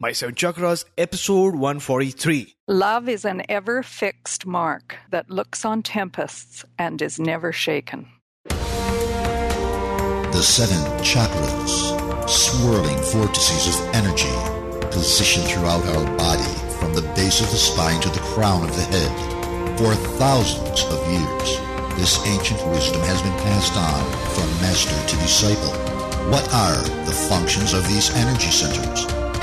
My Seven Chakras, episode 143. Love is an ever fixed mark that looks on tempests and is never shaken. The seven chakras, swirling vortices of energy, positioned throughout our body from the base of the spine to the crown of the head. For thousands of years, this ancient wisdom has been passed on from master to disciple. What are the functions of these energy centers?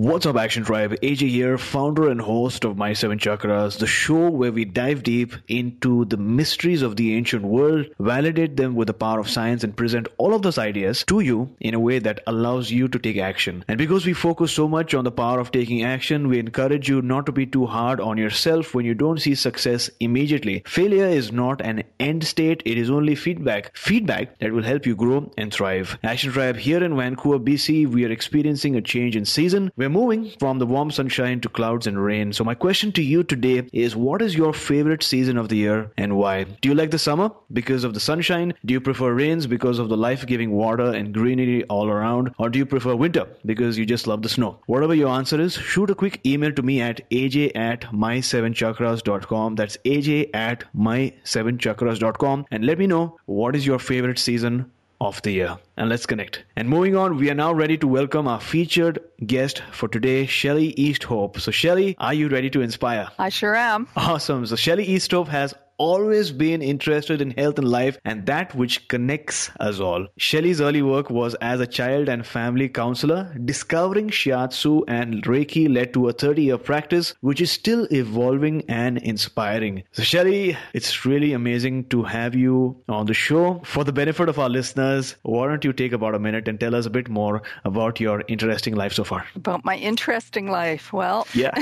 What's up, Action Tribe? AJ here, founder and host of My Seven Chakras, the show where we dive deep into the mysteries of the ancient world, validate them with the power of science, and present all of those ideas to you in a way that allows you to take action. And because we focus so much on the power of taking action, we encourage you not to be too hard on yourself when you don't see success immediately. Failure is not an end state, it is only feedback. Feedback that will help you grow and thrive. Action Tribe, here in Vancouver, BC, we are experiencing a change in season. We're moving from the warm sunshine to clouds and rain. So, my question to you today is what is your favorite season of the year and why? Do you like the summer because of the sunshine? Do you prefer rains because of the life giving water and greenery all around? Or do you prefer winter because you just love the snow? Whatever your answer is, shoot a quick email to me at aj at my7chakras.com. That's aj at my7chakras.com and let me know what is your favorite season of the year. And let's connect. And moving on, we are now ready to welcome our featured guest for today, Shelly Easthope. So, Shelly, are you ready to inspire? I sure am. Awesome. So, Shelly Easthope has always been interested in health and life and that which connects us all. Shelley's early work was as a child and family counselor. Discovering shiatsu and Reiki led to a 30 year practice, which is still evolving and inspiring. So, Shelley, it's really amazing to have you on the show. For the benefit of our listeners, why don't you take about a minute and tell us a bit more about your interesting life so far? About my interesting life. Well, Yeah.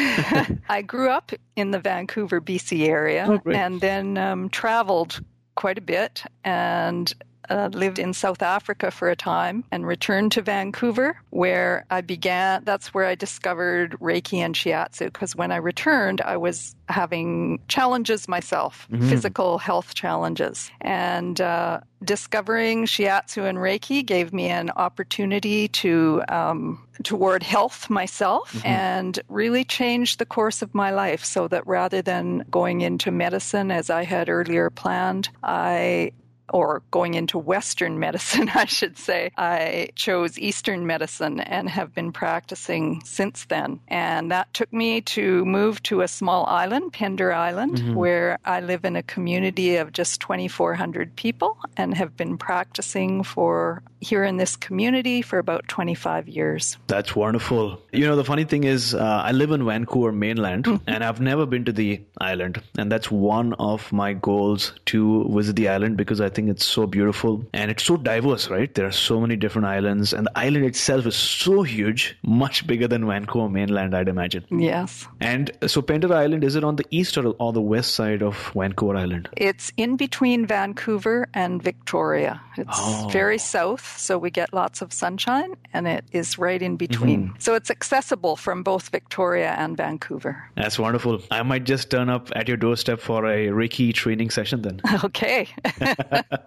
I grew up in the Vancouver, BC area Oh, and then um, traveled quite a bit and uh, lived in South Africa for a time and returned to Vancouver where I began. That's where I discovered Reiki and Shiatsu because when I returned, I was having challenges myself, physical health challenges. And uh, discovering Shiatsu and Reiki gave me an opportunity to um, toward health myself and really changed the course of my life so that rather than going into medicine as I had earlier planned, I or going into Western medicine, I should say. I chose Eastern medicine and have been practicing since then. And that took me to move to a small island, Pender Island, where I live in a community of just 2,400 people and have been practicing for here in this community for about 25 years. That's wonderful. You know, the funny thing is, uh, I live in Vancouver mainland and I've never been to the island. And that's one of my goals to visit the island because I think it's so beautiful and it's so diverse, right? There are so many different islands and the island itself is so huge, much bigger than Vancouver mainland, I'd imagine. Yes. And so, Pender Island, is it on the east or, or the west side of Vancouver Island? It's in between Vancouver and Victoria. It's Oh. very south, so we get lots of sunshine, and it is right in between. Mm-hmm. So it's accessible from both Victoria and Vancouver. That's wonderful. I might just turn up at your doorstep for a Reiki training session then. Okay.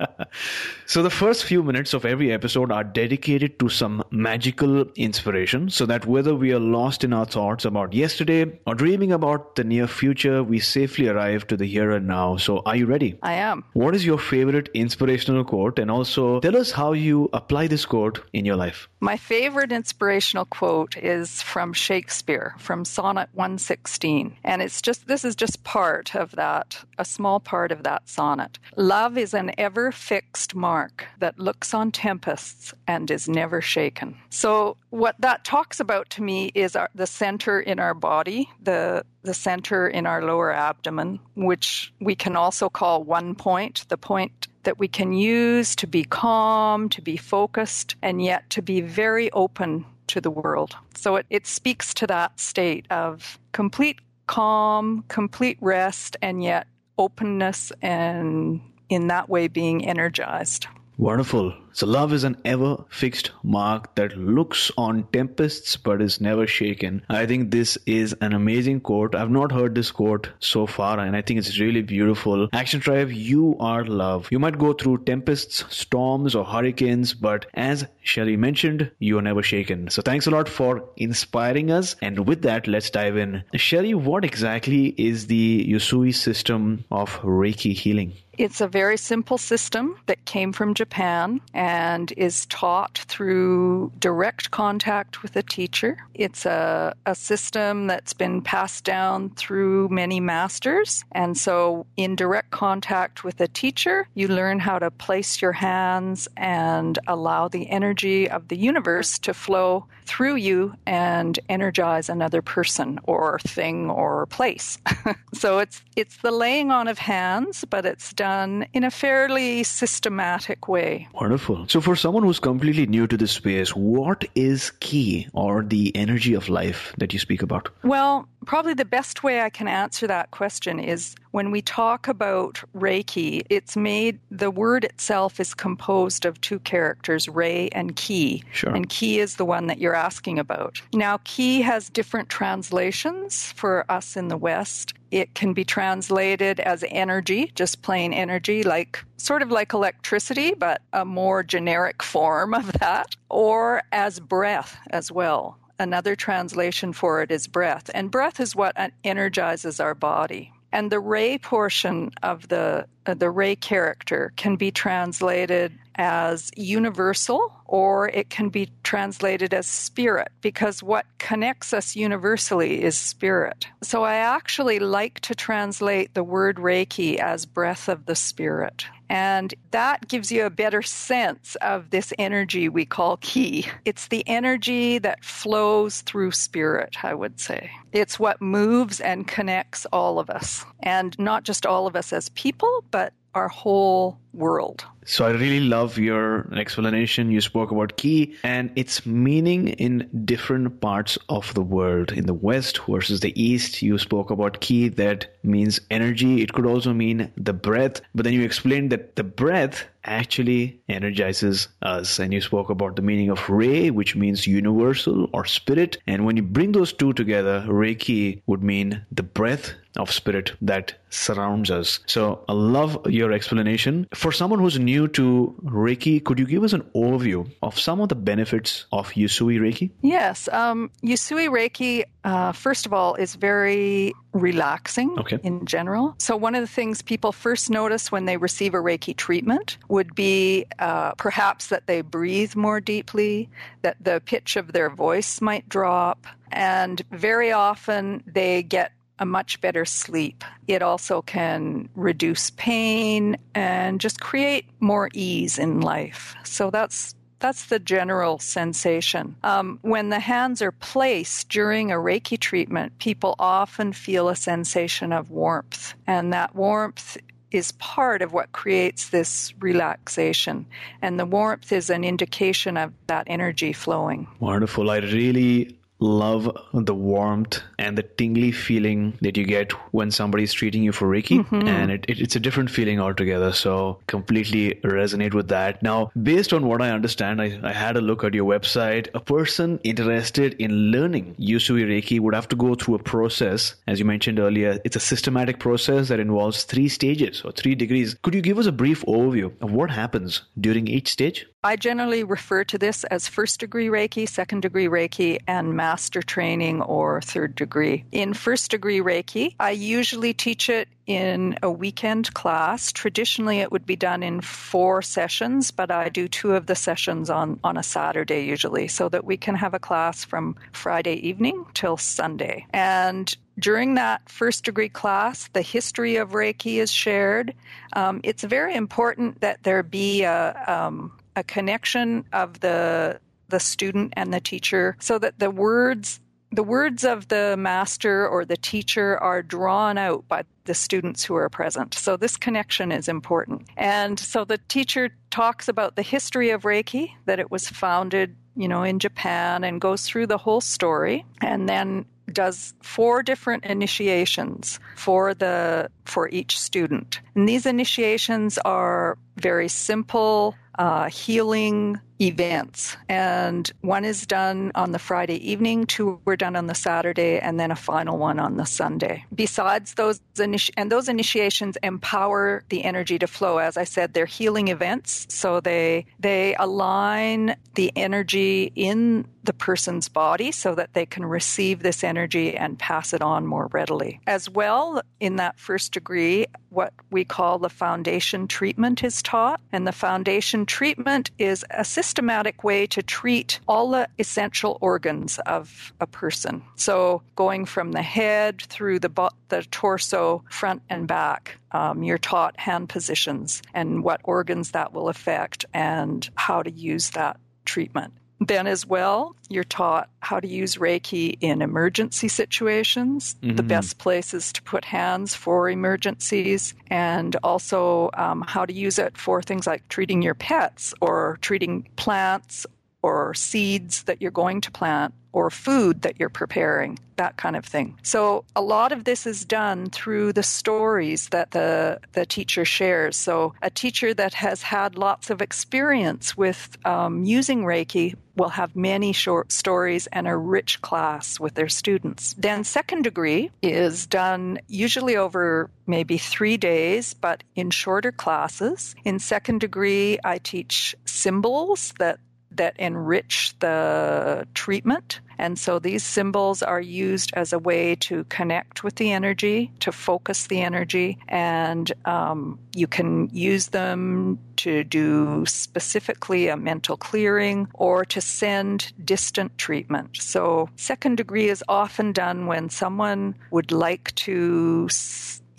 So, the first few minutes of every episode are dedicated to some magical inspiration so that whether we are lost in our thoughts about yesterday or dreaming about the near future, we safely arrive to the here and now. So, are you ready? I am. What is your favorite inspirational quote? And also tell us how you apply this quote in your life. My favorite inspirational quote is from Shakespeare, from Sonnet 116. And it's just, this is just part of that, a small part of that sonnet. Love is an ever ever fixed mark that looks on tempests and is never shaken. So, what that talks about to me is our, the center in our body, the, the center in our lower abdomen, which we can also call one point, the point that we can use to be calm, to be focused, and yet to be very open to the world. So it, it speaks to that state of complete calm, complete rest, and yet openness and in that way being energized. Wonderful. So love is an ever fixed mark that looks on tempests but is never shaken. I think this is an amazing quote. I've not heard this quote so far and I think it's really beautiful. Action Tribe, you are love. You might go through tempests, storms or hurricanes, but as Sherry mentioned, you are never shaken. So thanks a lot for inspiring us. And with that, let's dive in. Sherry, what exactly is the Usui system of Reiki healing? It's a very simple system that came from Japan and is taught through direct contact with a teacher. It's a, a system that's been passed down through many masters. And so, in direct contact with a teacher, you learn how to place your hands and allow the energy of the universe to flow through you and energize another person or thing or place. so it's it's the laying on of hands, but it's done in a fairly systematic way. Wonderful. So, for someone who's completely new to this space, what is ki or the energy of life that you speak about? Well, probably the best way I can answer that question is when we talk about Reiki, it's made, the word itself is composed of two characters, Rei and Ki. Sure. And Ki is the one that you're asking about. Now, Ki has different translations for us in the West. It can be translated as energy, just plain energy, like sort of like electricity, but a more generic form of that, or as breath as well. Another translation for it is breath. And breath is what energizes our body. And the Rei portion of the Uh, the Rei character can be translated as universal or it can be translated as spirit because what connects us universally is spirit. So I actually like to translate the word Reiki as breath of the spirit. And that gives you a better sense of this energy we call ki. It's the energy that flows through spirit, I would say. It's what moves and connects all of us. And not just all of us as people, but our whole world. So I really love your explanation. You spoke about ki and its meaning in different parts of the world. In the West versus the East, you spoke about ki that means energy. It could also mean the breath. But then you explained that the breath actually energizes us. And you spoke about the meaning of Rei, which means universal or spirit. And when you bring those two together, Reiki would mean the breath of spirit that surrounds us. So I love your explanation. For someone who's new to Reiki, could you give us an overview of some of the benefits of Usui Reiki? Yes. Um, Usui Reiki, uh, first of all, is very relaxing okay. in general. So, one of the things people first notice when they receive a Reiki treatment would be uh, perhaps that they breathe more deeply, that the pitch of their voice might drop, and very often they get a much better sleep. It also can reduce pain and just create more ease in life. So that's that's the general sensation. Um, when the hands are placed during a Reiki treatment, people often feel a sensation of warmth, and that warmth is part of what creates this relaxation. And the warmth is an indication of that energy flowing. Wonderful. I really love the warmth and the tingly feeling that you get when somebody's treating you for Reiki. Mm-hmm. And it, it, it's a different feeling altogether. So completely resonate with that. Now, based on what I understand, I, I had a look at your website. A person interested in learning Usui Reiki would have to go through a process. As you mentioned earlier, it's a systematic process that involves three stages or three degrees. Could you give us a brief overview of what happens during each stage? I generally refer to this as first degree Reiki, second degree Reiki, and master training or third degree. In first degree Reiki, I usually teach it in a weekend class. Traditionally, it would be done in four sessions, but I do two of the sessions on, on a Saturday usually so that we can have a class from Friday evening till Sunday. And during that first degree class, the history of Reiki is shared. Um, it's very important that there be a, um, a connection of the the student and the teacher so that the words the words of the master or the teacher are drawn out by the students who are present. So this connection is important. And so the teacher talks about the history of Reiki, that it was founded, you know, in Japan and goes through the whole story and then does four different initiations for the for each student. And these initiations are very simple uh, healing events. And one is done on the Friday evening, two were done on the Saturday, and then a final one on the Sunday. Besides those, initi- and those initiations empower the energy to flow. As I said, they're healing events, so they they align the energy in the person's body so that they can receive this energy and pass it on more readily. As well, in that first degree, what we call the foundation treatment is taught, and the foundation treatment is a systematic way to treat all the essential organs of a person. So, going from the head through the, bo- the torso, front and back, um, you're taught hand positions and what organs that will affect and how to use that treatment. Then, as well, you're taught how to use Reiki in emergency situations, mm-hmm. the best places to put hands for emergencies, and also um, how to use it for things like treating your pets or treating plants or seeds that you're going to plant or food that you're preparing, that kind of thing. So a lot of this is done through the stories that the, the teacher shares. So a teacher that has had lots of experience with um, using Reiki will have many short stories and a rich class with their students. Then second degree is done usually over maybe three days, but in shorter classes. In second degree, I teach symbols that that enrich the treatment. And so these symbols are used as a way to connect with the energy, to focus the energy, and um, you can use them to do specifically a mental clearing or to send distant treatment. So, second degree is often done when someone would like to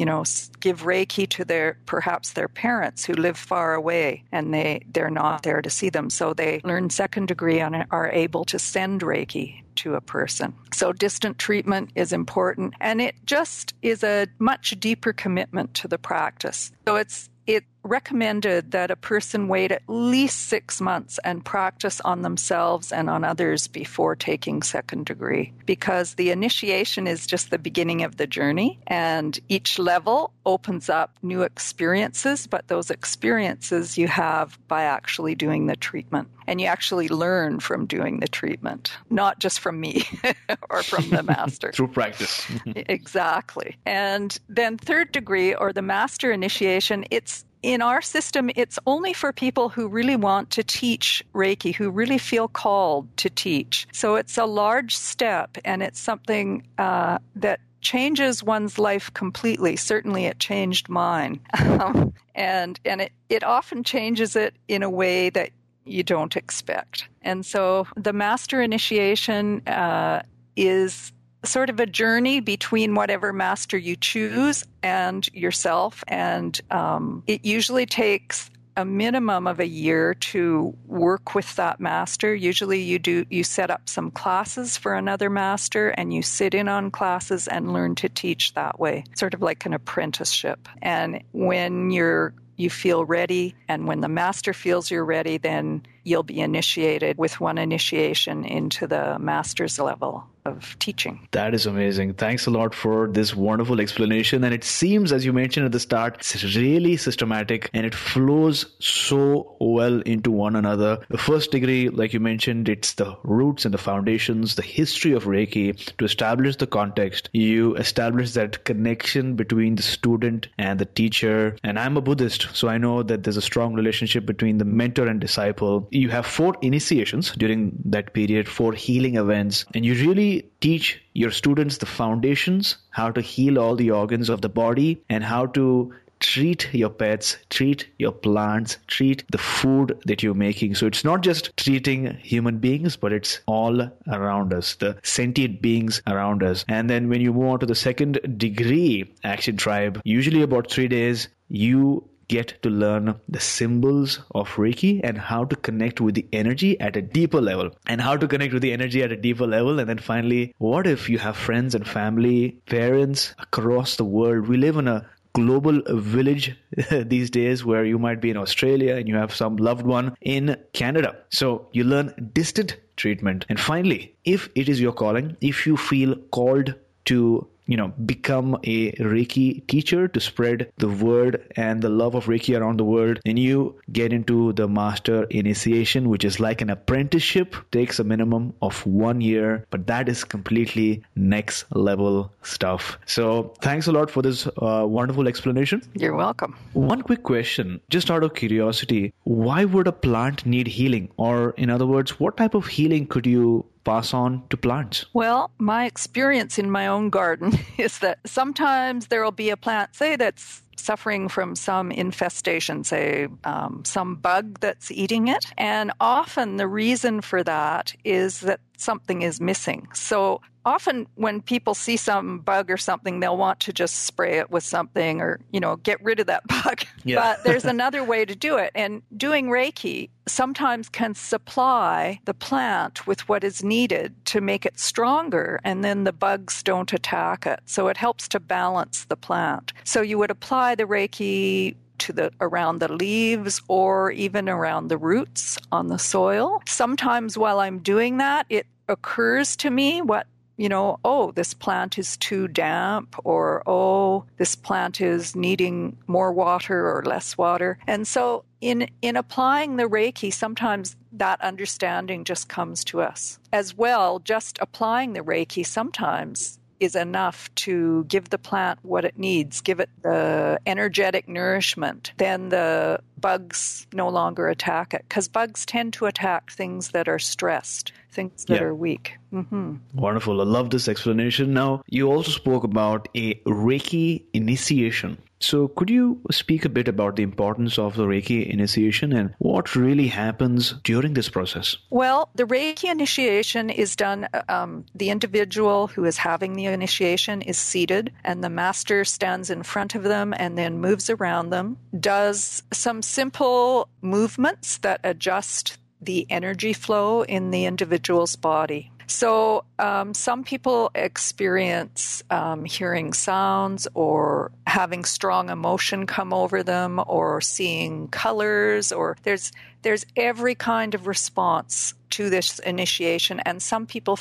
you know, give Reiki to their perhaps their parents who live far away and they they're not there to see them. So they learn second degree and are able to send Reiki to a person. So distant treatment is important and it just is a much deeper commitment to the practice. So it's it recommended that a person wait at least six months and practice on themselves and on others before taking second degree. Because the initiation is just the beginning of the journey and each level opens up new experiences but those experiences you have by actually doing the treatment. And you actually learn from doing the treatment not just from me or from the master. Through practice. Exactly. And then third degree or the master initiation it's in our system, it's only for people who really want to teach Reiki, who really feel called to teach. So it's a large step and it's something uh, that changes one's life completely. Certainly, it changed mine. Um, and and it, it often changes it in a way that you don't expect. And so the master initiation uh, is sort of a journey between whatever master you choose and yourself. And um, it usually takes a minimum of a year to work with that master. Usually you do you set up some classes for another master and you sit in on classes and learn to teach that way. Sort of like an apprenticeship. And when you're you feel ready and when the master feels you're ready then you'll be initiated with one initiation into the master's level of teaching. That is amazing. Thanks a lot for this wonderful explanation. And it seems, as you mentioned at the start, it's really systematic and it flows so well into one another. The first degree, like you mentioned, it's the roots and the foundations, the history of Reiki to establish the context. You establish that connection between the student and the teacher. And I'm a Buddhist, so I know that there's a strong relationship between the mentor and disciple. You have four initiations during that period, four healing events, and you really teach your students the foundations, how to heal all the organs of the body, and how to treat your pets, treat your plants, treat the food that you're making. So it's not just treating human beings, but it's all around us, the sentient beings around us. And then when you move on to the second degree action tribe, usually about three days, you get to learn the symbols of Reiki and how to connect with the energy at a deeper level. And how to connect with the energy at a deeper level. And then finally, what if you have friends and family, parents across the world? We live in a global village these days where you might be in Australia and you have some loved one in Canada. So you learn distant treatment. And finally, if it is your calling, if you feel called to you know become a reiki teacher to spread the word and the love of reiki around the world and you get into the master initiation which is like an apprenticeship takes a minimum of 1 year but that is completely next level stuff. So thanks a lot for this uh, wonderful explanation. You're welcome. One quick question just out of curiosity why would a plant need healing? Or in other words what type of healing could you pass on to plants? Well, my experience in my own garden is that sometimes there will be a plant, say, that's suffering from some infestation, say um, some bug that's eating it. And often the reason for that is that something is missing. So often when people see some bug or something, they'll want to just spray it with something or, you know, get rid of that bug. Yeah. But there's another way to do it. And doing Reiki sometimes can supply the plant with what is needed to make it stronger and then the bugs don't attack it. So it helps to balance the plant. So you would apply the Reiki to the around the leaves or even around the roots on the soil. Sometimes while I'm doing that, it occurs to me what you know, oh, this plant is too damp, or oh, this plant is needing more water or less water. And so in in applying the Reiki, sometimes that understanding just comes to us. As well, just applying the Reiki sometimes is enough to give the plant what it needs, give it the energetic nourishment, then the bugs no longer attack it. Because bugs tend to attack things that are stressed, things that yeah. are weak. Mm-hmm. Wonderful. I love this explanation. Now, you also spoke about a Reiki initiation. So, could you speak a bit about the importance of the Reiki initiation and what really happens during this process? Well, the Reiki initiation is done, um, the individual who is having the initiation is seated, and the master stands in front of them and then moves around them, does some simple movements that adjust the energy flow in the individual's body. So, um, some people experience um, hearing sounds or having strong emotion come over them or seeing colors, or there's there's every kind of response to this initiation. And some people,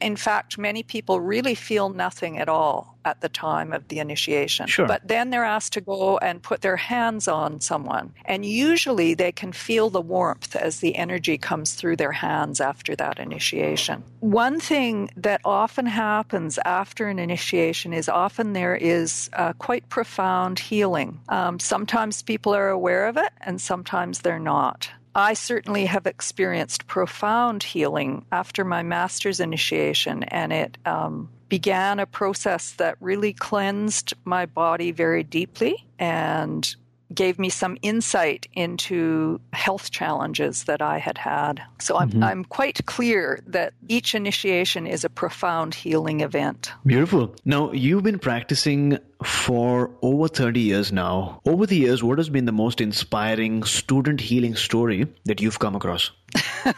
in fact, many people really feel nothing at all at the time of the initiation. Sure. But then they're asked to go and put their hands on someone. And usually they can feel the warmth as the energy comes through their hands after that initiation. One thing that often happens after an initiation is often there is uh, quite profound healing. Um, sometimes people are aware of it and sometimes they're not. I certainly have experienced profound healing after my master's initiation, and it um, began a process that really cleansed my body very deeply and gave me some insight into health challenges that I had had. So I'm, mm-hmm. I'm quite clear that each initiation is a profound healing event. Beautiful. Now, you've been practicing for over 30 years now. Over the years, what has been the most inspiring student healing story that you've come across?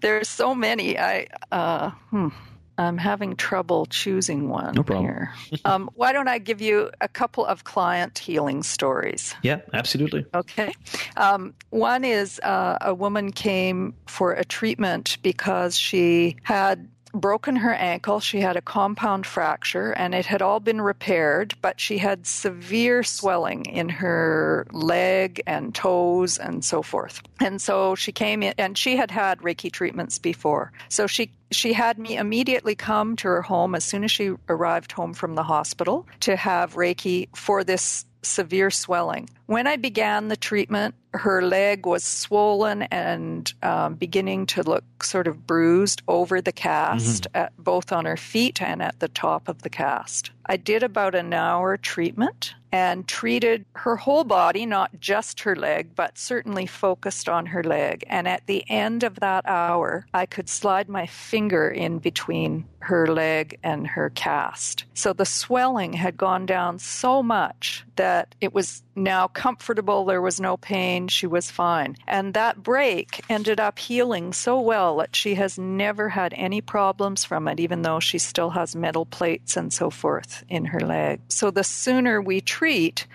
There are so many. I, uh, hmm. I'm having trouble choosing one no problem. here. um, why don't I give you a couple of client healing stories? Yeah, absolutely. Okay. Um, one is uh, a woman came for a treatment because she had broken her ankle. She had a compound fracture and it had all been repaired, but she had severe swelling in her leg and toes and so forth. And so she came in and she had had Reiki treatments before. So she she had me immediately come to her home as soon as she arrived home from the hospital to have Reiki for this severe swelling. When I began the treatment, her leg was swollen and um, beginning to look sort of bruised over the cast, mm-hmm. at, both on her feet and at the top of the cast. I did about an hour treatment and treated her whole body, not just her leg, but certainly focused on her leg. And at the end of that hour, I could slide my finger in between her leg and her cast. So the swelling had gone down so much that it was now comfortable. There was no pain. She was fine. And that break ended up healing so well that she has never had any problems from it, even though she still has metal plates and so forth in her leg. So the sooner we treat,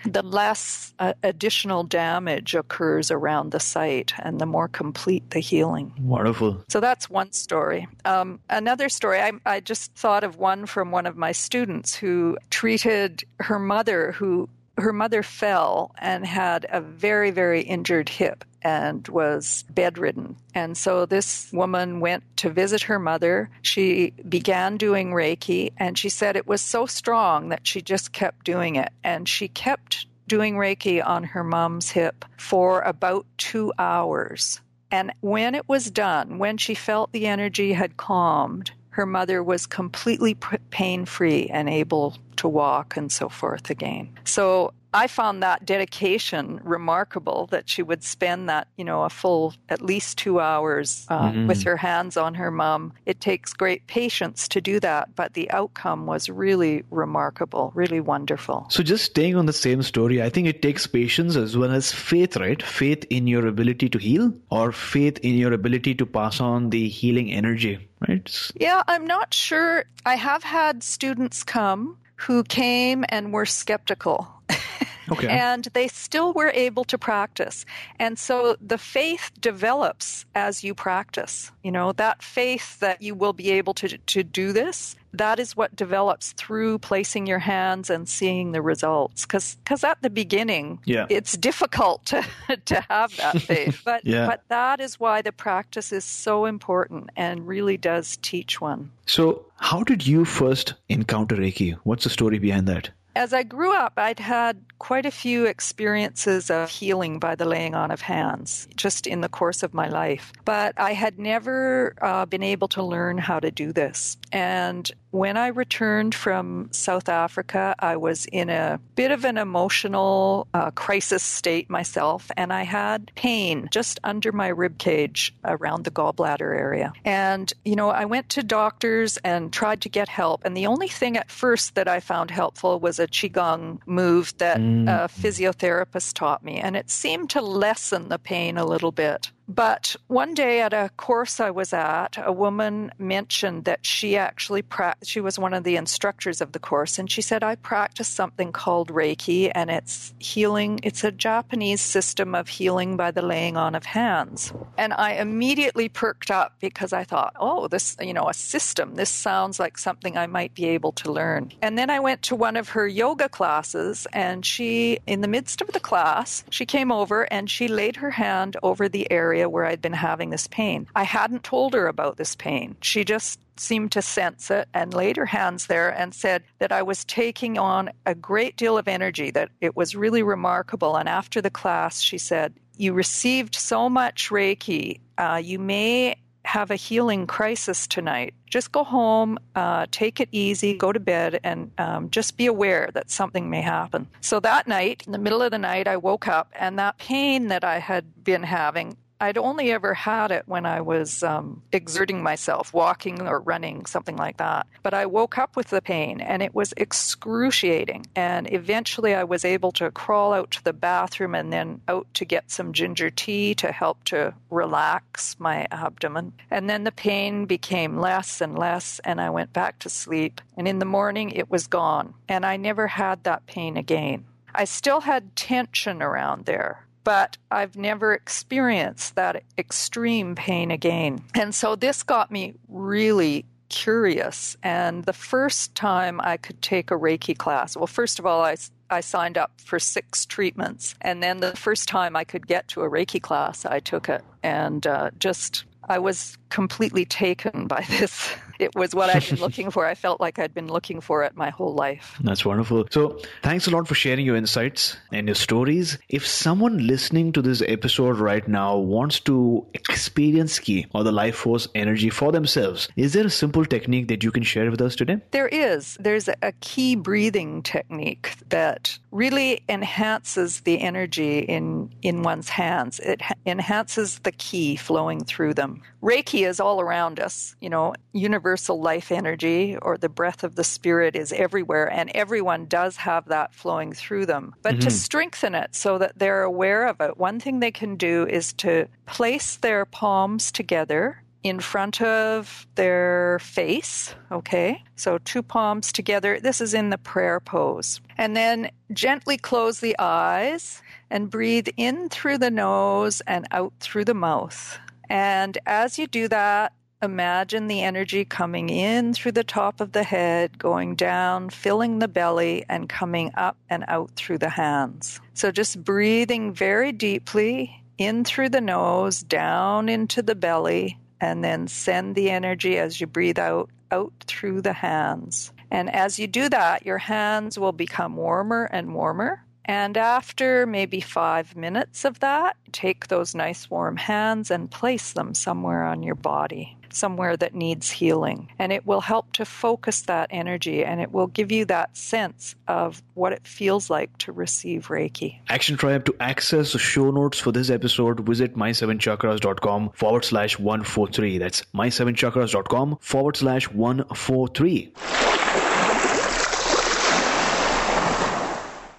the less uh, additional damage occurs around the site and the more complete the healing. Wonderful. So that's one story. Um, another story, I, I just thought of one from one of my students who treated her mother who her mother fell and had a very, very injured hip and was bedridden. And so this woman went to visit her mother. She began doing Reiki, and she said it was so strong that she just kept doing it. And she kept doing Reiki on her mom's hip for about two hours. And when it was done, when she felt the energy had calmed, her mother was completely pain free and able to walk and so forth again. So I found that dedication remarkable that she would spend that, you know, a full at least two hours uh, mm-hmm. with her hands on her mom. It takes great patience to do that, but the outcome was really remarkable, really wonderful. So, just staying on the same story, I think it takes patience as well as faith, right? Faith in your ability to heal or faith in your ability to pass on the healing energy, right? Yeah, I'm not sure. I have had students come who came and were skeptical. Okay. and they still were able to practice. And so the faith develops as you practice. You know, that faith that you will be able to, to do this, that is what develops through placing your hands and seeing the results. Because at the beginning, yeah. it's difficult to, to have that faith. But, yeah. but that is why the practice is so important and really does teach one. So, how did you first encounter Reiki? What's the story behind that? As I grew up, I'd had quite a few experiences of healing by the laying on of hands just in the course of my life. But I had never uh, been able to learn how to do this. And when I returned from South Africa, I was in a bit of an emotional uh, crisis state myself, and I had pain just under my rib cage around the gallbladder area. And, you know, I went to doctors and tried to get help. And the only thing at first that I found helpful was a Qigong move that mm. a physiotherapist taught me. And it seemed to lessen the pain a little bit. But one day at a course I was at, a woman mentioned that she actually pra- she was one of the instructors of the course, and she said, "I practice something called Reiki, and it's healing. It's a Japanese system of healing by the laying on of hands." And I immediately perked up because I thought, "Oh, this, you know, a system. This sounds like something I might be able to learn." And then I went to one of her yoga classes, and she, in the midst of the class, she came over and she laid her hand over the area area where I'd been having this pain. I hadn't told her about this pain. She just seemed to sense it and laid her hands there and said that I was taking on a great deal of energy, that it was really remarkable. And after the class, she said, You received so much Reiki. Uh, you may have a healing crisis tonight. Just go home, uh, take it easy, go to bed, and um, just be aware that something may happen. So that night, in the middle of the night, I woke up, and that pain that I had been having I'd only ever had it when I was um, exerting myself, walking or running, something like that. But I woke up with the pain and it was excruciating. And eventually I was able to crawl out to the bathroom and then out to get some ginger tea to help to relax my abdomen. And then the pain became less and less, and I went back to sleep. And in the morning, it was gone. And I never had that pain again. I still had tension around there but I've never experienced that extreme pain again. And so this got me really curious. And the first time I could take a Reiki class, well, first of all, I, I signed up for six treatments. And then the first time I could get to a Reiki class, I took it and uh, just I was completely taken by this it was what I'd been looking for. I felt like I'd been looking for it my whole life. That's wonderful. So, thanks a lot for sharing your insights and your stories. If someone listening to this episode right now wants to experience Ki or the life force energy for themselves, is there a simple technique that you can share with us today? There is. There's a key breathing technique that really enhances the energy in in one's hands. It enhances the Ki flowing through them. Reiki is all around us. You know, universal life energy or the breath of the spirit is everywhere, and everyone does have that flowing through them. But mm-hmm. to strengthen it so that they're aware of it, one thing they can do is to place their palms together in front of their face. Okay. So two palms together. This is in the prayer pose. And then gently close the eyes and breathe in through the nose and out through the mouth. And as you do that, imagine the energy coming in through the top of the head, going down, filling the belly, and coming up and out through the hands. So just breathing very deeply in through the nose, down into the belly, and then send the energy as you breathe out out through the hands. And as you do that, your hands will become warmer and warmer. And after maybe five minutes of that, take those nice warm hands and place them somewhere on your body somewhere that needs healing. And it will help to focus that energy and it will give you that sense of what it feels like to receive Reiki. Action Tribe to access the show notes for this episode, visit my7chakras.com forward slash 143. That's my7chakras.com forward slash 143.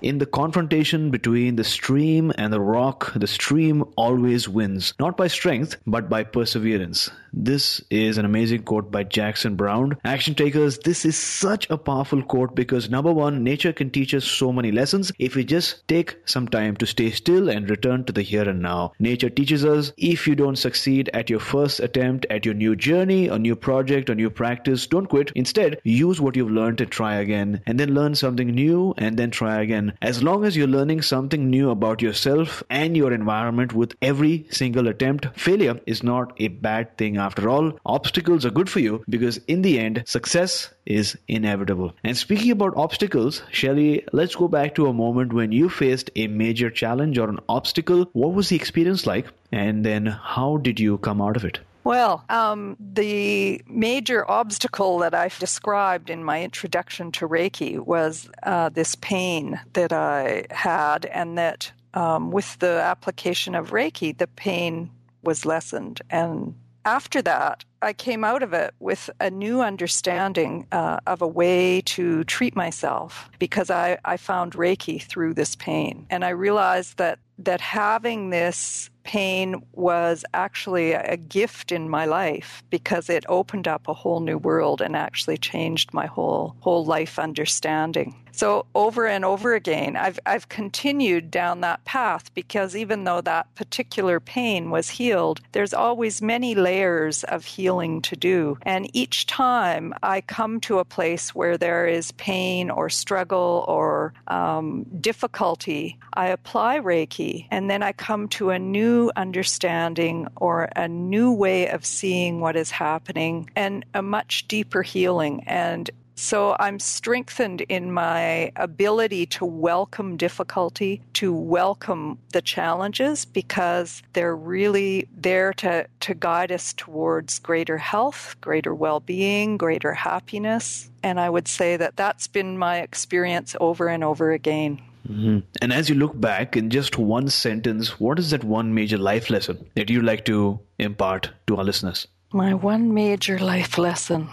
In the confrontation between the stream and the rock, the stream always wins, not by strength, but by perseverance. This is an amazing quote by Jackson Brown. Action takers, this is such a powerful quote because number one, nature can teach us so many lessons if we just take some time to stay still and return to the here and now. Nature teaches us if you don't succeed at your first attempt at your new journey, a new project, a new practice, don't quit. Instead, use what you've learned and try again, and then learn something new and then try again. As long as you're learning something new about yourself and your environment with every single attempt, failure is not a bad thing after all, obstacles are good for you because in the end, success is inevitable. And speaking about obstacles, Shelly, let's go back to a moment when you faced a major challenge or an obstacle. What was the experience like? And then how did you come out of it? Well, um, the major obstacle that I've described in my introduction to Reiki was uh, this pain that I had, and that um, with the application of Reiki, the pain was lessened. And after that, I came out of it with a new understanding uh, of a way to treat myself because I, I found Reiki through this pain. And I realized that, that having this pain was actually a gift in my life because it opened up a whole new world and actually changed my whole whole life understanding. So over and over again, I've I've continued down that path because even though that particular pain was healed, there's always many layers of healing to do. And each time I come to a place where there is pain or struggle or um, difficulty, I apply Reiki, and then I come to a new understanding or a new way of seeing what is happening and a much deeper healing. And so I'm strengthened in my ability to welcome difficulty, to welcome the challenges because they're really there to, to guide us towards greater health, greater well being, greater happiness. And I would say that that's been my experience over and over again. Mm-hmm. And as you look back in just one sentence, what is that one major life lesson that you'd like to impart to our listeners? My one major life lesson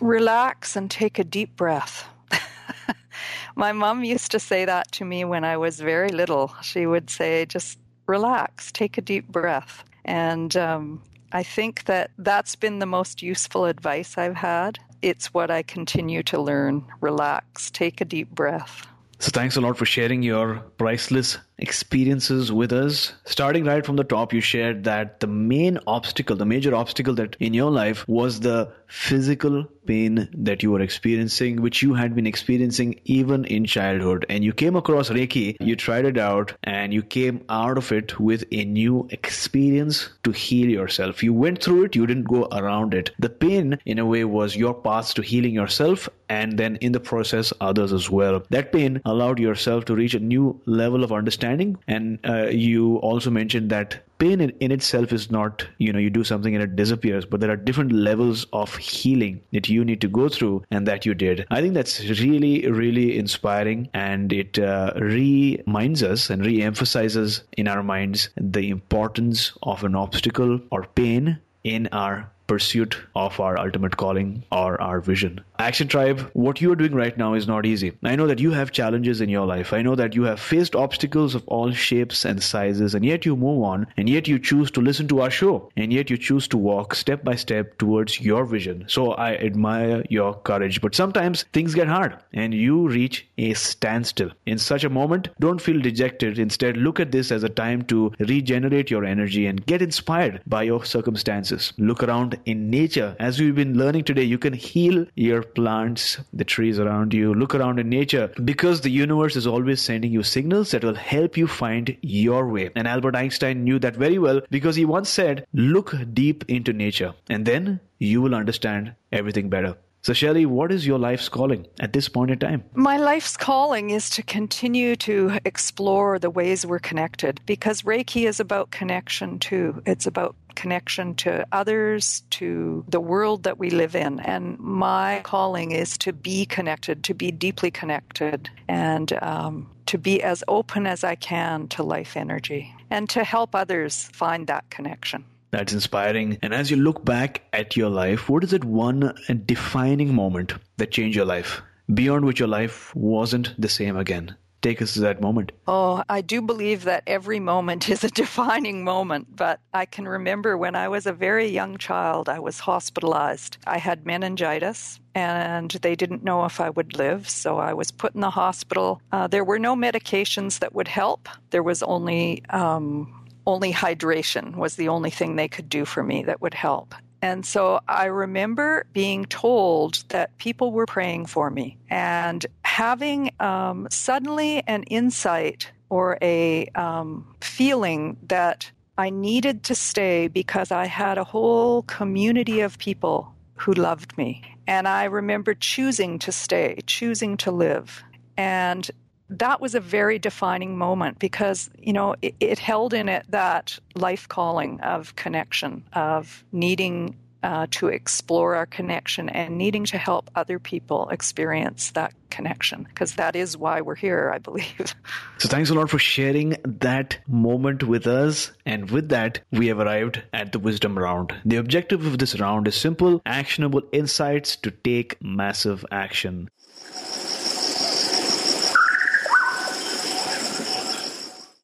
relax and take a deep breath. My mom used to say that to me when I was very little. She would say, just relax, take a deep breath. And um, I think that that's been the most useful advice I've had. It's what I continue to learn. Relax, take a deep breath. So, thanks a lot for sharing your priceless experiences with us. Starting right from the top, you shared that the main obstacle, the major obstacle that in your life was the physical pain that you were experiencing, which you had been experiencing even in childhood. And you came across Reiki, you tried it out, and you came out of it with a new experience to heal yourself. You went through it, you didn't go around it. The pain, in a way, was your path to healing yourself and then in the process, others as well. That pain allowed yourself to reach a new level of understanding. And uh, you also mentioned that pain in, in, itself is not, you know, you do something and it disappears, but there are different levels of healing that you need to go through and that you did. I think that's really, really inspiring and it uh, reminds us and re emphasizes in our minds the importance of an obstacle or pain in our pursuit of our ultimate calling or our vision. Action Tribe, what you are doing right now is not easy. I know that you have challenges in your life. I know that you have faced obstacles of all shapes and sizes, and yet you move on, and yet you choose to listen to our show, and yet you choose to walk step by step towards your vision. So I admire your courage. But sometimes things get hard, and you reach a standstill. In such a moment, don't feel dejected. Instead, look at this as a time to regenerate your energy and get inspired by your circumstances. Look around in nature. As we've been learning today, you can heal your plants, the trees around you. Look around in nature because the universe is always sending you signals that will help you find your way. And Albert Einstein knew that very well because he once said, Look deep into nature, and then you will understand everything better. So, Shelley, what is your life's calling at this point in time? My life's calling is to continue to explore the ways we're connected because Reiki is about connection too. It's about connection to others, to the world that we live in. And my calling is to be connected, to be deeply connected, and um, to be as open as I can to life energy and to help others find that connection. That's inspiring. And as you look back at your life, what is that one defining moment that changed your life, beyond which your life wasn't the same again? Take us to that moment. Oh, I do believe that every moment is a defining moment, but I can remember when I was a very young child, I was hospitalized. I had meningitis and they didn't know if I would live, so I was put in the hospital. Uh, there were no medications that would help, there was only um, only hydration was the only thing they could do for me that would help. And so I remember being told that people were praying for me and having um, suddenly an insight or a um, feeling that I needed to stay because I had a whole community of people who loved me. And I remember choosing to stay, choosing to live. And that was a very defining moment because you know it, it, held in it that life calling of connection of needing uh, to explore our connection and needing to help other people experience that connection because that is why we're here i believe. So thanks a lot for sharing that moment with us. And with that we have arrived at the wisdom round. The objective of this round is simple actionable insights to take massive action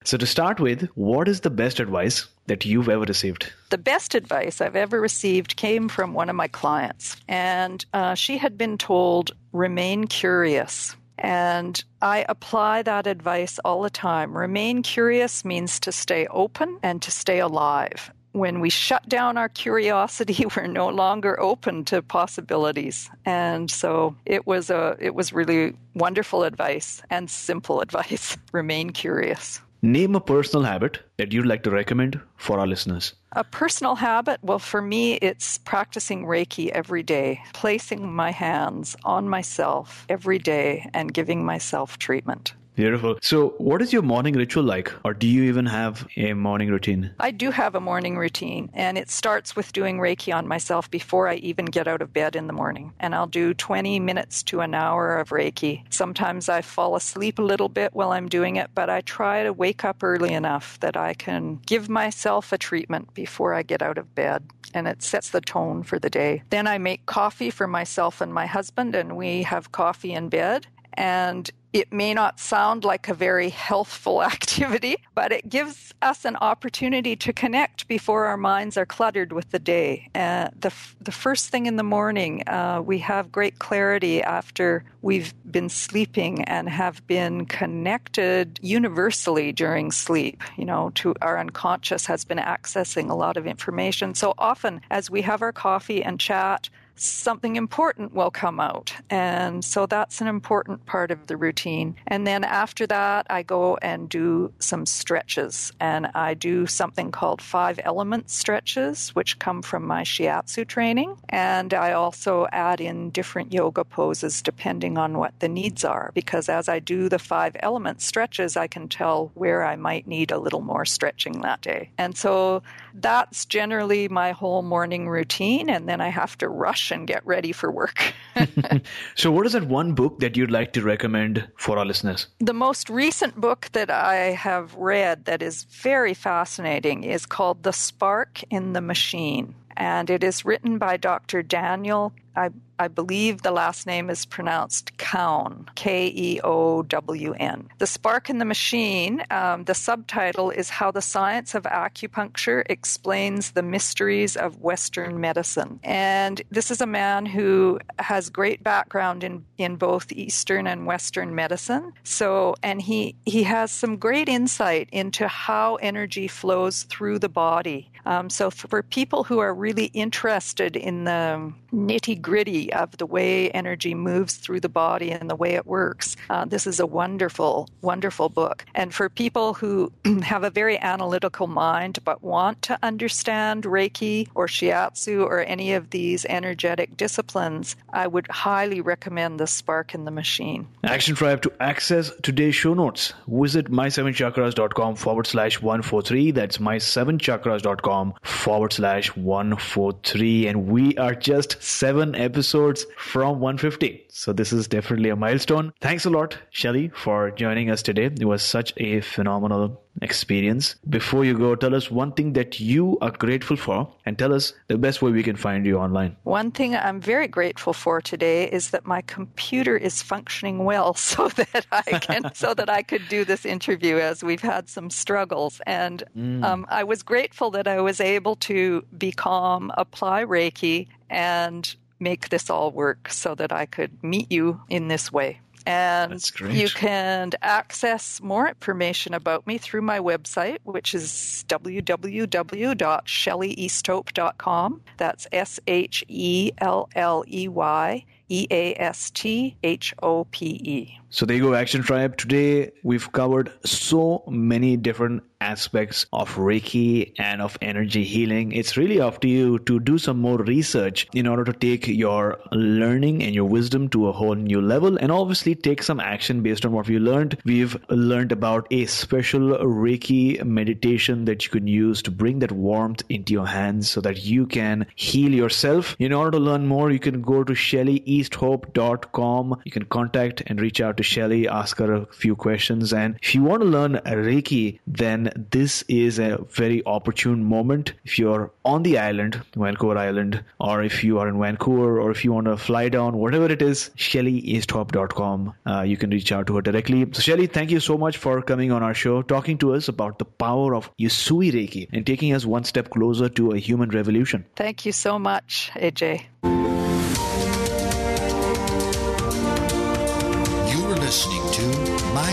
So, to start with, what is the best advice that you've ever received? The best advice I've ever received came from one of my clients, and uh, she had been told, remain curious. And I apply that advice all the time. Remain curious means to stay open and to stay alive. When we shut down our curiosity, we're no longer open to possibilities. And so it was a it was really wonderful advice and simple advice. Remain curious. Name a personal habit that you'd like to recommend for our listeners. A personal habit? Well, for me, it's practicing Reiki every day, placing my hands on myself every day and giving myself treatment. Beautiful. So, what is your morning ritual like, or do you even have a morning routine? I do have a morning routine, and it starts with doing Reiki on myself before I even get out of bed in the morning. And I'll do 20 minutes to an hour of Reiki. Sometimes I fall asleep a little bit while I'm doing it, but I try to wake up early enough that I can give myself a treatment before I get out of bed. And it sets the tone for the day. Then I make coffee for myself and my husband, and we have coffee in bed And it may not sound like a very healthful activity, but it gives us an opportunity to connect before our minds are cluttered with the day. Uh, the, the first thing in the morning, uh, we have great clarity after we've been sleeping and have been connected universally during sleep. You know, to our unconscious has been accessing a lot of information. So often, as we have our coffee and chat, something important will come out. And so that's an important part of the routine. And then after that, I go and do some stretches. And I do something called five element stretches, which come from my shiatsu training. And I also add in different yoga poses depending on what the needs are. Because as I do the five element stretches, I can tell where I might need a little more stretching that day. And so that's generally my whole morning routine. And then I have to rush and get ready for work. so, what is that one book that you'd like to recommend for our listeners? The most recent book that I have read that is very fascinating is called The Spark in the Machine. And it is written by Dr. Daniel I, I believe the last name is pronounced Keown, K E O W N. The Spark in the Machine, um, the subtitle is How the Science of Acupuncture Explains the Mysteries of Western Medicine. And this is a man who has great background in, in both Eastern and Western medicine. So, and he, he has some great insight into how energy flows through the body. Um, so, for people who are really interested in the nitty gritty of the way energy moves through the body and the way it works. Uh, this is a wonderful, wonderful book. And for people who have a very analytical mind but want to understand Reiki or Shiatsu or any of these energetic disciplines, I would highly recommend The Spark in the Machine. Action Tribe to access today's show notes. Visit my7chakras.com forward slash 143. That's my7chakras.com forward slash 143. And we are just seven episodes from 150. So this is definitely a milestone. Thanks a lot, Shelley, for joining us today. It was such a phenomenal experience. Before you go, tell us one thing that you are grateful for and tell us the best way we can find you online. One thing I'm very grateful for today is that my computer is functioning well so that I can so that I could do this interview as we've had some struggles and mm. um, I was grateful that I was able to be calm, apply Reiki and make this all work so that I could meet you in this way. And you can access more information about me through my website, which is www.shelleyeasthope.com. That's S H E L L E Y E A S T H O P E. So there you go, Action Tribe. Today we've covered so many different aspects of Reiki and of energy healing. It's really up to you to do some more research in order to take your learning and your wisdom to a whole new level and obviously take some action based on what you learned. We've learned about a special Reiki meditation that you can use to bring that warmth into your hands so that you can heal yourself. In order to learn more, you can go to shelleyeasthope.com. You can contact and reach out to Shelley, ask her a few questions. And if you want to learn Reiki, then this is a very opportune moment. If you're on the island, Vancouver Island, or if you are in Vancouver, or if you want to fly down, whatever it is, shelleyeasthope.com. Uh, you can reach out to her directly. So, Shelley, thank you so much for coming on our show, talking to us about the power of Usui Reiki and taking us one step closer to a human revolution. Thank you so much, AJ.